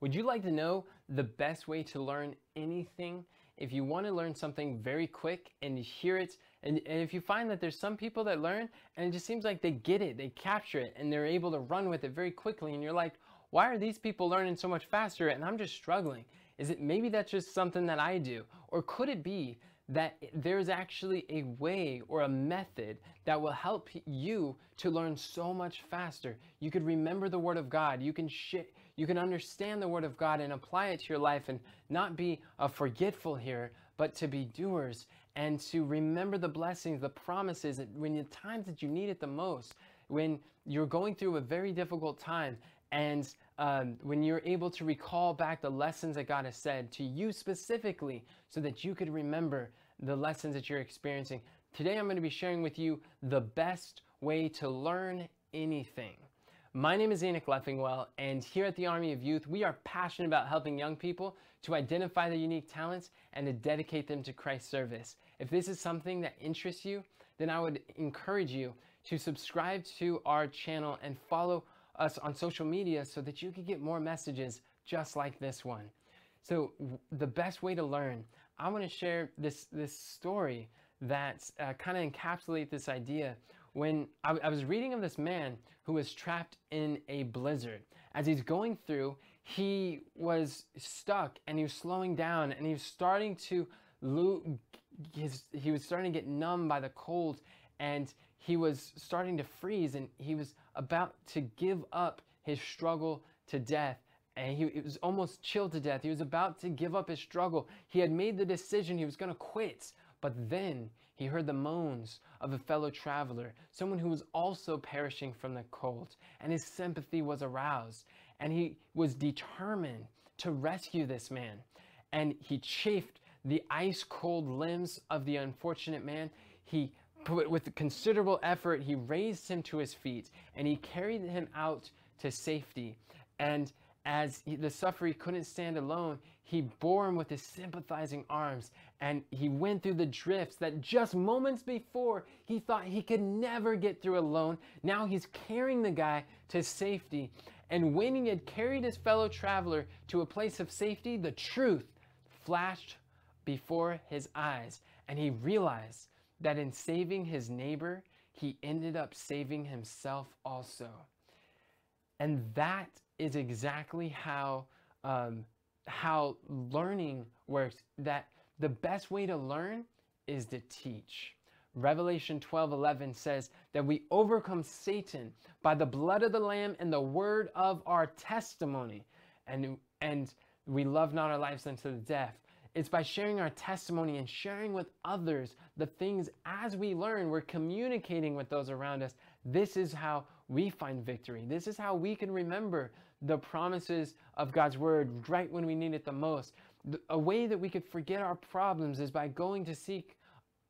Would you like to know the best way to learn anything? If you want to learn something very quick and you hear it, and, and if you find that there's some people that learn and it just seems like they get it, they capture it, and they're able to run with it very quickly, and you're like, why are these people learning so much faster and I'm just struggling? Is it maybe that's just something that I do? Or could it be that there's actually a way or a method that will help you to learn so much faster. You could remember the word of God. You can sh- you can understand the word of God and apply it to your life and not be a forgetful here, but to be doers and to remember the blessings, the promises when the times that you need it the most. When you're going through a very difficult time and um, when you're able to recall back the lessons that God has said to you specifically so that you could remember the lessons that you're experiencing. Today, I'm going to be sharing with you the best way to learn anything. My name is Enoch Leffingwell, and here at the Army of Youth, we are passionate about helping young people to identify their unique talents and to dedicate them to Christ's service. If this is something that interests you, then I would encourage you to subscribe to our channel and follow us on social media so that you can get more messages just like this one. So the best way to learn, I want to share this this story that uh, kind of encapsulate this idea. When I, I was reading of this man who was trapped in a blizzard, as he's going through, he was stuck and he was slowing down and he was starting to lo- his, he was starting to get numb by the cold and he was starting to freeze and he was about to give up his struggle to death and he, was almost chilled to death. He was about to give up his struggle. He had made the decision he was going to quit. But then he heard the moans of a fellow traveler, someone who was also perishing from the cold, and his sympathy was aroused. And he was determined to rescue this man. And he chafed the ice cold limbs of the unfortunate man. He with considerable effort, he raised him to his feet and he carried him out to safety. And as he, the sufferer couldn't stand alone, he bore him with his sympathizing arms and he went through the drifts that just moments before he thought he could never get through alone. Now he's carrying the guy to safety. And when he had carried his fellow traveler to a place of safety, the truth flashed before his eyes and he realized that in saving his neighbor, he ended up saving himself also. And that is exactly how, um, how learning works. That the best way to learn is to teach. Revelation 12 11 says that we overcome Satan by the blood of the Lamb and the word of our testimony. And, and we love not our lives unto the death. It's by sharing our testimony and sharing with others the things as we learn, we're communicating with those around us. This is how we find victory. This is how we can remember the promises of God's word right when we need it the most. A way that we could forget our problems is by going to seek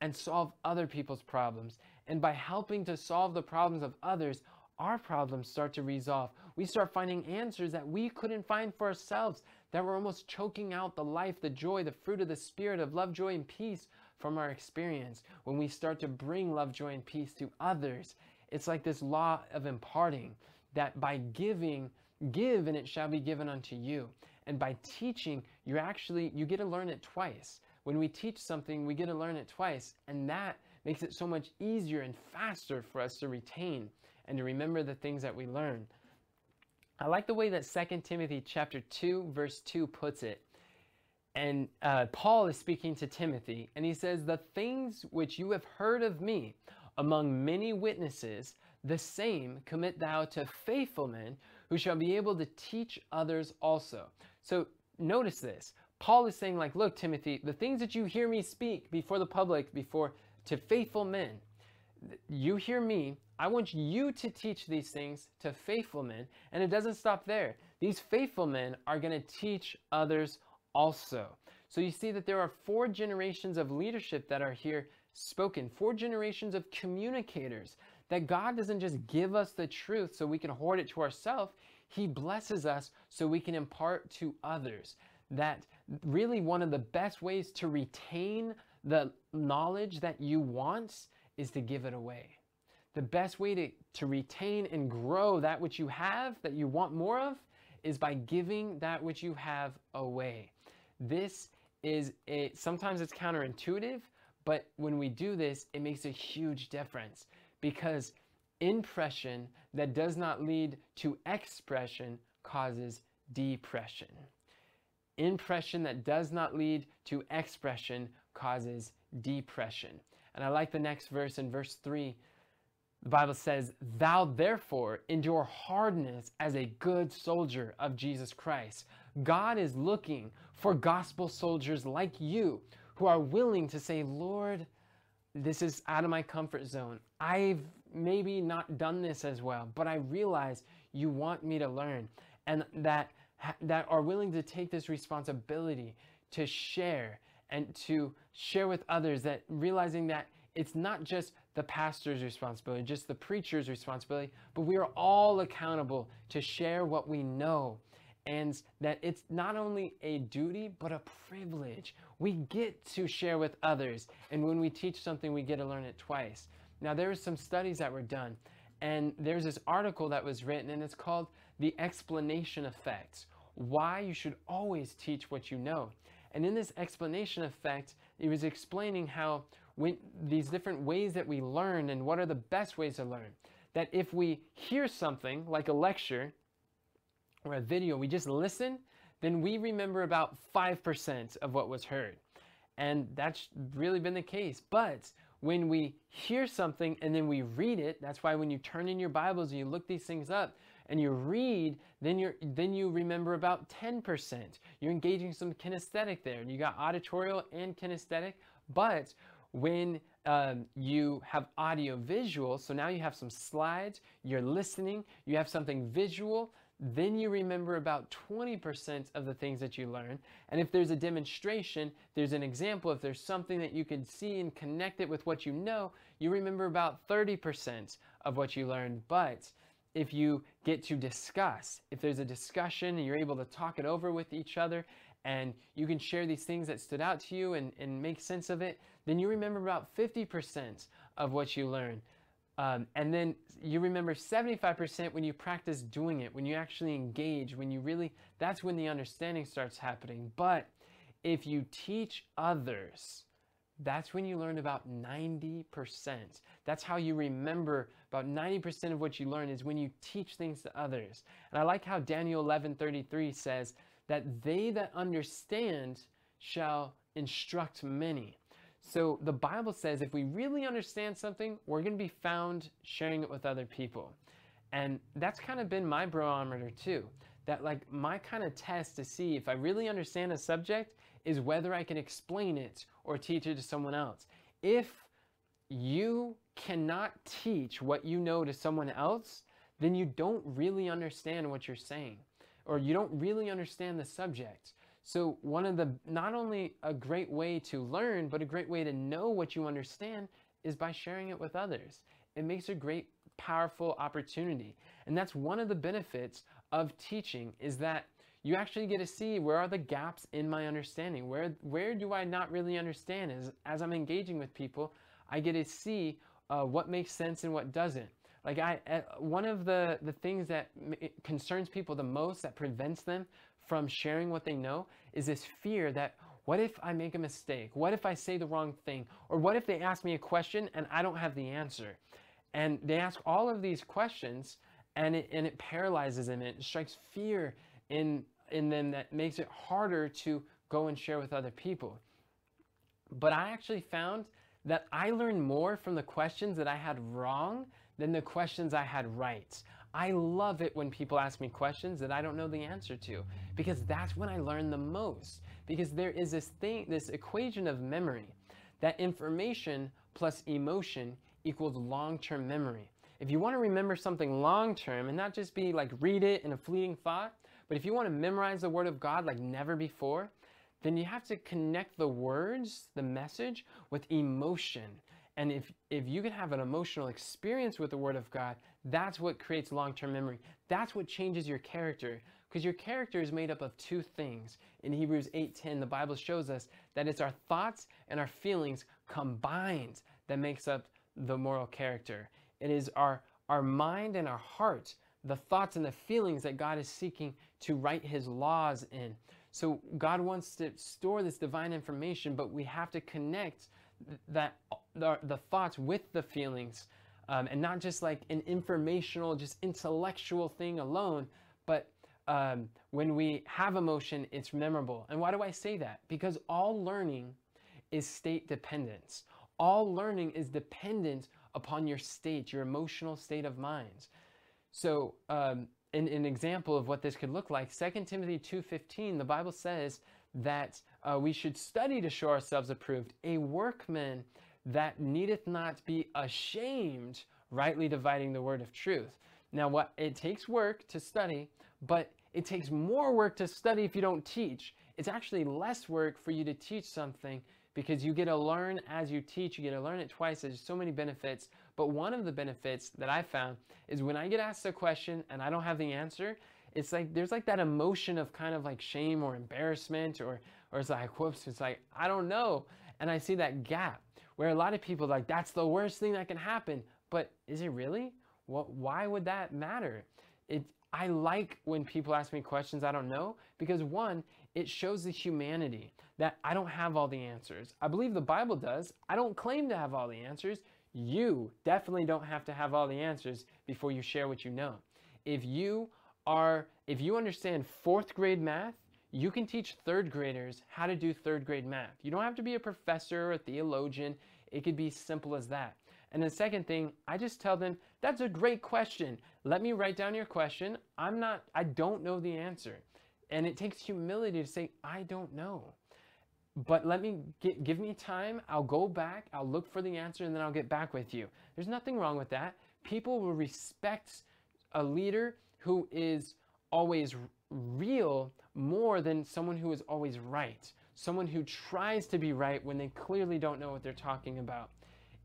and solve other people's problems. And by helping to solve the problems of others, our problems start to resolve. We start finding answers that we couldn't find for ourselves, that were almost choking out the life, the joy, the fruit of the Spirit of love, joy, and peace from our experience. When we start to bring love, joy, and peace to others, it's like this law of imparting that by giving, give and it shall be given unto you. And by teaching, you actually, you get to learn it twice. When we teach something, we get to learn it twice. And that makes it so much easier and faster for us to retain and to remember the things that we learn. I like the way that 2 Timothy chapter 2 verse 2 puts it. And uh, Paul is speaking to Timothy, and he says, The things which you have heard of me among many witnesses, the same commit thou to faithful men who shall be able to teach others also. So notice this. Paul is saying, like, look, Timothy, the things that you hear me speak before the public, before to faithful men, you hear me, I want you to teach these things to faithful men. And it doesn't stop there. These faithful men are going to teach others also. So you see that there are four generations of leadership that are here spoken, four generations of communicators. That God doesn't just give us the truth so we can hoard it to ourselves, He blesses us so we can impart to others. That really one of the best ways to retain the knowledge that you want is to give it away. The best way to, to retain and grow that which you have, that you want more of, is by giving that which you have away. This is a, sometimes it's counterintuitive, but when we do this, it makes a huge difference because impression that does not lead to expression causes depression. Impression that does not lead to expression causes depression. And I like the next verse in verse 3. The Bible says, Thou therefore endure hardness as a good soldier of Jesus Christ. God is looking for gospel soldiers like you who are willing to say, Lord, this is out of my comfort zone. I've maybe not done this as well, but I realize you want me to learn and that that are willing to take this responsibility to share and to share with others that realizing that it's not just the pastor's responsibility, just the preacher's responsibility, but we are all accountable to share what we know and that it's not only a duty, but a privilege. We get to share with others. And when we teach something, we get to learn it twice. Now, there are some studies that were done, and there's this article that was written, and it's called The Explanation Effect Why You Should Always Teach What You Know. And in this explanation effect, it was explaining how when these different ways that we learn and what are the best ways to learn. That if we hear something like a lecture, or a video, we just listen, then we remember about 5% of what was heard. And that's really been the case. But when we hear something and then we read it, that's why when you turn in your Bibles and you look these things up and you read, then you then you remember about 10%. You're engaging some kinesthetic there. And you got auditorial and kinesthetic. But when um, you have audio visual, so now you have some slides, you're listening, you have something visual, then you remember about 20% of the things that you learn. And if there's a demonstration, there's an example, if there's something that you can see and connect it with what you know, you remember about 30% of what you learned. But if you get to discuss, if there's a discussion and you're able to talk it over with each other and you can share these things that stood out to you and, and make sense of it, then you remember about 50% of what you learned. Um, and then you remember 75% when you practice doing it, when you actually engage, when you really, that's when the understanding starts happening. But if you teach others, that's when you learn about 90%. That's how you remember about 90% of what you learn is when you teach things to others. And I like how Daniel 11:33 says that they that understand shall instruct many. So the Bible says if we really understand something, we're going to be found sharing it with other people. And that's kind of been my barometer too. That like my kind of test to see if I really understand a subject is whether I can explain it or teach it to someone else. If you cannot teach what you know to someone else, then you don't really understand what you're saying or you don't really understand the subject. So one of the, not only a great way to learn, but a great way to know what you understand is by sharing it with others. It makes a great, powerful opportunity. And that's one of the benefits of teaching is that you actually get to see where are the gaps in my understanding? Where, where do I not really understand? As, as I'm engaging with people, I get to see uh, what makes sense and what doesn't. Like I, uh, one of the, the things that concerns people the most, that prevents them from sharing what they know is this fear that what if I make a mistake? What if I say the wrong thing? Or what if they ask me a question and I don't have the answer? And they ask all of these questions and it, and it paralyzes them. It strikes fear in, in them that makes it harder to go and share with other people. But I actually found that I learned more from the questions that I had wrong than the questions I had right. I love it when people ask me questions that I don't know the answer to because that's when I learn the most. Because there is this thing, this equation of memory that information plus emotion equals long term memory. If you want to remember something long term and not just be like read it in a fleeting thought, but if you want to memorize the Word of God like never before, then you have to connect the words, the message, with emotion. And if, if you can have an emotional experience with the Word of God, that's what creates long term memory. That's what changes your character. Because your character is made up of two things. In Hebrews 8:10, the Bible shows us that it's our thoughts and our feelings combined that makes up the moral character. It is our, our mind and our heart, the thoughts and the feelings that God is seeking to write his laws in. So God wants to store this divine information, but we have to connect that the, the thoughts with the feelings um, and not just like an informational, just intellectual thing alone, but um, when we have emotion, it's memorable. And why do I say that? Because all learning is state dependence. All learning is dependent upon your state, your emotional state of mind. So, um, an, an, example of what this could look like, 2 Timothy 2.15, the Bible says that uh, we should study to show ourselves approved, a workman that needeth not be ashamed, rightly dividing the word of truth. Now, what it takes work to study, but it takes more work to study if you don't teach. It's actually less work for you to teach something because you get to learn as you teach. You get to learn it twice. There's so many benefits. But one of the benefits that I found is when I get asked a question and I don't have the answer, it's like there's like that emotion of kind of like shame or embarrassment or or it's like whoops, it's like I don't know. And I see that gap where a lot of people like that's the worst thing that can happen. But is it really? What why would that matter? It I like when people ask me questions I don't know because one, it shows the humanity that I don't have all the answers. I believe the Bible does. I don't claim to have all the answers. You definitely don't have to have all the answers before you share what you know. If you are if you understand 4th grade math, you can teach 3rd graders how to do 3rd grade math. You don't have to be a professor or a theologian. It could be simple as that. And the second thing, I just tell them, that's a great question. Let me write down your question. I'm not, I don't know the answer. And it takes humility to say, I don't know. But let me get, give me time. I'll go back, I'll look for the answer, and then I'll get back with you. There's nothing wrong with that. People will respect a leader who is always real more than someone who is always right. Someone who tries to be right when they clearly don't know what they're talking about.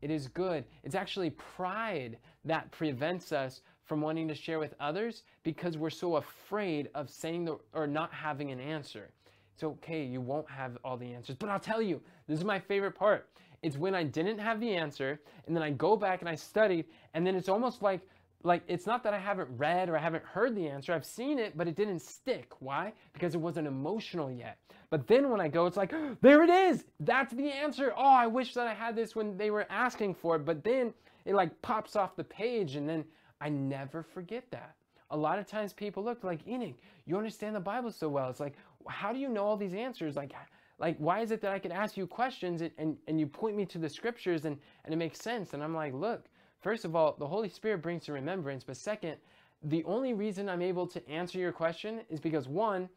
It is good. It's actually pride that prevents us from wanting to share with others because we're so afraid of saying the, or not having an answer. It's okay, you won't have all the answers. But I'll tell you, this is my favorite part. It's when I didn't have the answer and then I go back and I studied and then it's almost like like it's not that I haven't read or I haven't heard the answer. I've seen it, but it didn't stick. Why? Because it wasn't emotional yet. But then when I go, it's like, there it is. That's the answer. Oh, I wish that I had this when they were asking for it. But then it like pops off the page and then I never forget that. A lot of times people look like, Enoch, you understand the Bible so well. It's like, how do you know all these answers? Like, like why is it that I can ask you questions and, and, and you point me to the scriptures and, and it makes sense? And I'm like, look, First of all, the Holy Spirit brings to remembrance, but second, the only reason I'm able to answer your question is because one,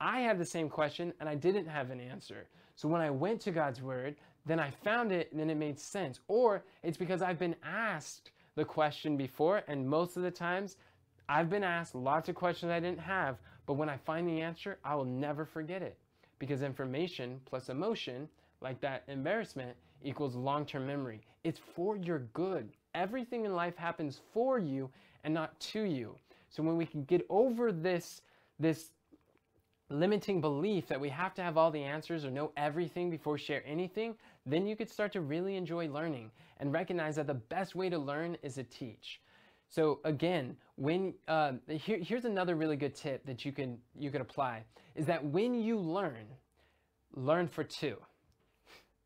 I had the same question and I didn't have an answer. So when I went to God's Word, then I found it and then it made sense. Or it's because I've been asked the question before, and most of the times I've been asked lots of questions I didn't have, but when I find the answer, I will never forget it. Because information plus emotion, like that embarrassment, equals long term memory. It's for your good everything in life happens for you and not to you. So when we can get over this, this limiting belief that we have to have all the answers or know everything before share anything, then you could start to really enjoy learning and recognize that the best way to learn is to teach. So again, when uh, here, here's another really good tip that you can you can apply is that when you learn, learn for two.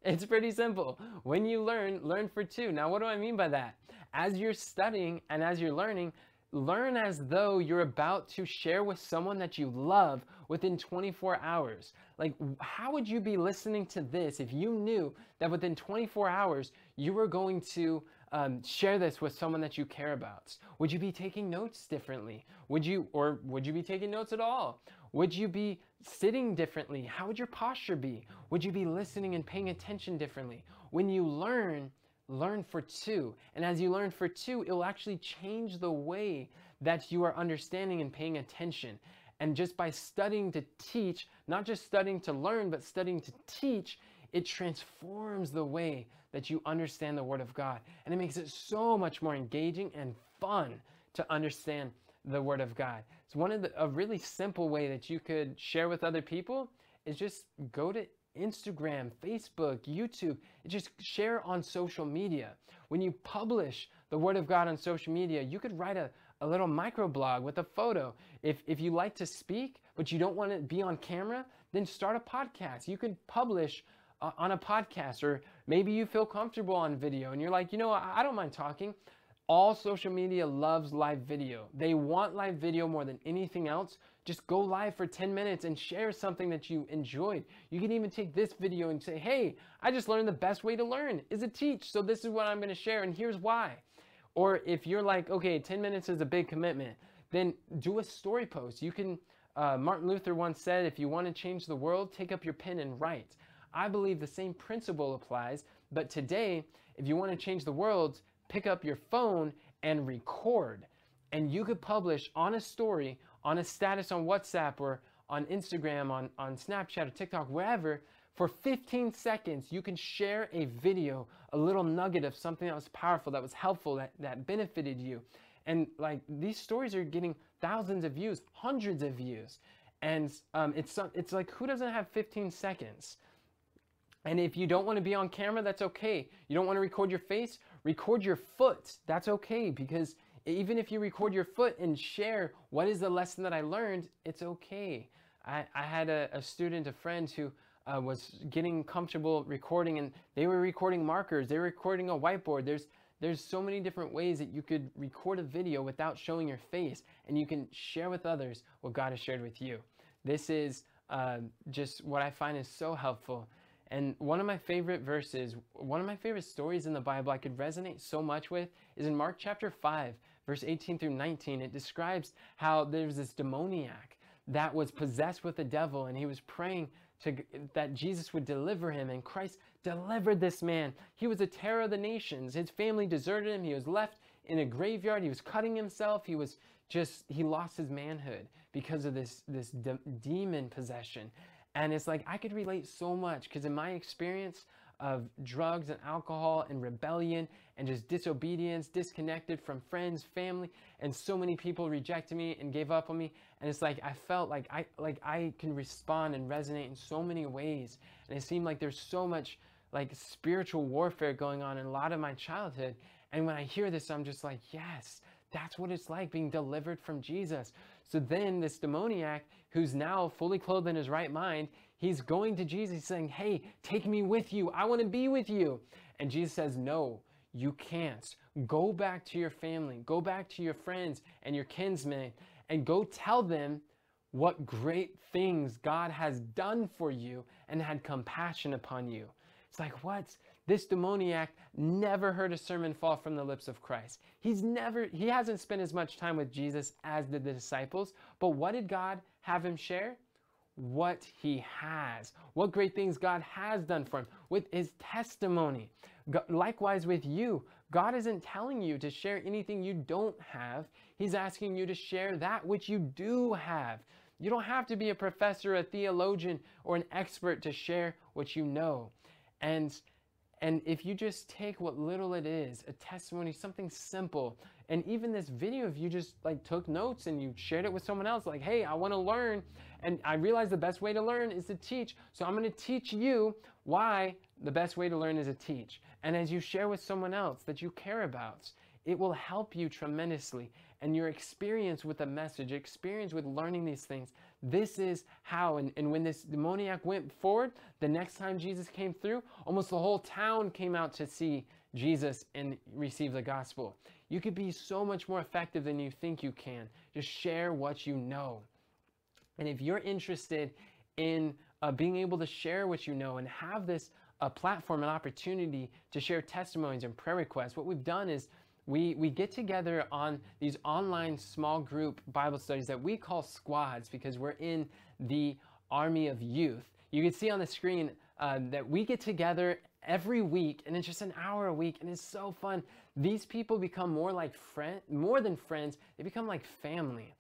It's pretty simple. When you learn, learn for two. Now, what do I mean by that? As you're studying and as you're learning, learn as though you're about to share with someone that you love within 24 hours. Like, how would you be listening to this if you knew that within 24 hours you were going to um, share this with someone that you care about? Would you be taking notes differently? Would you, or would you be taking notes at all? Would you be sitting differently? How would your posture be? Would you be listening and paying attention differently? When you learn, learn for two. And as you learn for two, it will actually change the way that you are understanding and paying attention. And just by studying to teach, not just studying to learn, but studying to teach, it transforms the way that you understand the Word of God. And it makes it so much more engaging and fun to understand the Word of God. It's one of the, a really simple way that you could share with other people is just go to Instagram, Facebook, YouTube, just share on social media. When you publish the Word of God on social media, you could write a, a little microblog with a photo. If, if you like to speak, but you don't want to be on camera, then start a podcast. You can publish on a podcast, or maybe you feel comfortable on video and you're like, you know, I, don't mind talking. All social media loves live video. They want live video more than anything else. Just go live for 10 minutes and share something that you enjoyed. You can even take this video and say, hey, I just learned the best way to learn is to teach. So this is what I'm going to share, and here's why. Or if you're like, okay, 10 minutes is a big commitment, then do a story post. You can, uh, Martin Luther once said, if you want to change the world, take up your pen and write. I believe the same principle applies, but today, if you want to change the world, pick up your phone and record. And you could publish on a story, on a status on WhatsApp or on Instagram, on, on Snapchat or TikTok, wherever, for 15 seconds, you can share a video, a little nugget of something that was powerful, that was helpful, that, that benefited you. And like these stories are getting thousands of views, hundreds of views. And um, it's, it's like, who doesn't have 15 seconds? And if you don't want to be on camera, that's okay. You don't want to record your face, record your foot. That's okay because even if you record your foot and share what is the lesson that I learned, it's okay. I, I had a, a, student, a friend who uh, was getting comfortable recording and they were recording markers, they were recording a whiteboard. There's, there's so many different ways that you could record a video without showing your face and you can share with others what God has shared with you. This is uh, just what I find is so helpful and one of my favorite verses, one of my favorite stories in the Bible I could resonate so much with is in Mark chapter 5, verse 18 through 19. It describes how there's this demoniac that was possessed with the devil and he was praying to, that Jesus would deliver him and Christ delivered this man. He was a terror of the nations. His family deserted him. He was left in a graveyard. He was cutting himself. He was just, he lost his manhood because of this, this de demon possession. And it's like I could relate so much because in my experience of drugs and alcohol and rebellion and just disobedience, disconnected from friends, family, and so many people rejected me and gave up on me. And it's like I felt like I like I can respond and resonate in so many ways. And it seemed like there's so much like spiritual warfare going on in a lot of my childhood. And when I hear this, I'm just like, yes, that's what it's like being delivered from Jesus. So then this demoniac, who's now fully clothed in his right mind, he's going to Jesus saying, Hey, take me with you. I want to be with you. And Jesus says, No, you can't. Go back to your family, go back to your friends and your kinsmen, and go tell them what great things God has done for you and had compassion upon you. It's like, what? This demoniac never heard a sermon fall from the lips of Christ. He's never, he hasn't spent as much time with Jesus as did the disciples. But what did God have him share? What he has, what great things God has done for him with his testimony. Likewise with you, God isn't telling you to share anything you don't have. He's asking you to share that which you do have. You don't have to be a professor, a theologian, or an expert to share what you know. And and if you just take what little it is, a testimony, something simple, and even this video, if you just like took notes and you shared it with someone else, like, hey, I want to learn, and I realize the best way to learn is to teach. So I'm to teach you why the best way to learn is to teach. And as you share with someone else that you care about, it will help you tremendously. And your experience with the message, experience with learning these things, this is how. And, and when this demoniac went forward, the next time Jesus came through, almost the whole town came out to see Jesus and receive the gospel. You could be so much more effective than you think you can. Just share what you know. And if you're interested in uh, being able to share what you know and have this a platform, an opportunity to share testimonies and prayer requests, what we've done is we, we get together on these online small group Bible studies that we call squads because we're in the army of youth. You can see on the screen uh, that we get together every week and it's just an hour a week and it's so fun. These people become more like friend, more than friends, they become like family.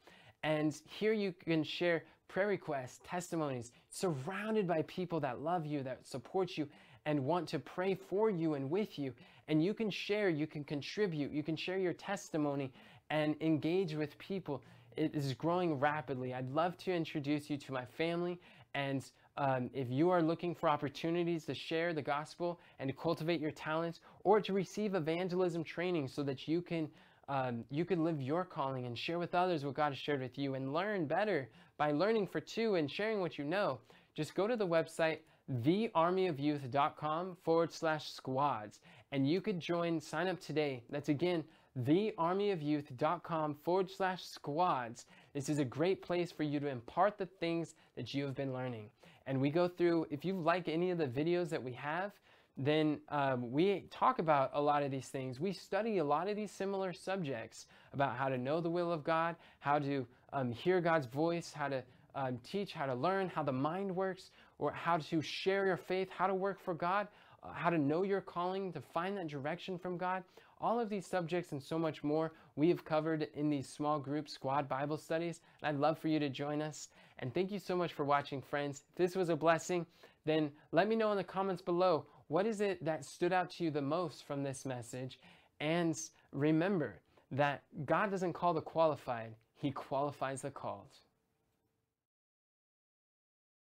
And here you can share prayer requests, testimonies, surrounded by people that love you, that support you, and want to pray for you and with you. And you can share, you can contribute, you can share your testimony and engage with people. It is growing rapidly. I'd love to introduce you to my family. And um, if you are looking for opportunities to share the gospel and to cultivate your talents or to receive evangelism training so that you can um, you could live your calling and share with others what God has shared with you and learn better by learning for two and sharing what you know, just go to the website thearmyofyouth.com forward slash squads and you could join, sign up today. That's again, thearmyofyouth.com forward slash squads. This is a great place for you to impart the things that you have been learning. And we go through, if you like any of the videos that we have, then um, we talk about a lot of these things. We study a lot of these similar subjects about how to know the will of God, how to um, hear God's voice, how to um, teach, how to learn, how the mind works, or how to share your faith, how to work for God, uh, how to know your calling, to find that direction from God. All of these subjects and so much more we have covered in these small group squad Bible studies. And I'd love for you to join us. And thank you so much for watching, friends. If this was a blessing, then let me know in the comments below what is it that stood out to you the most from this message? And remember that God doesn't call the qualified, He qualifies the called.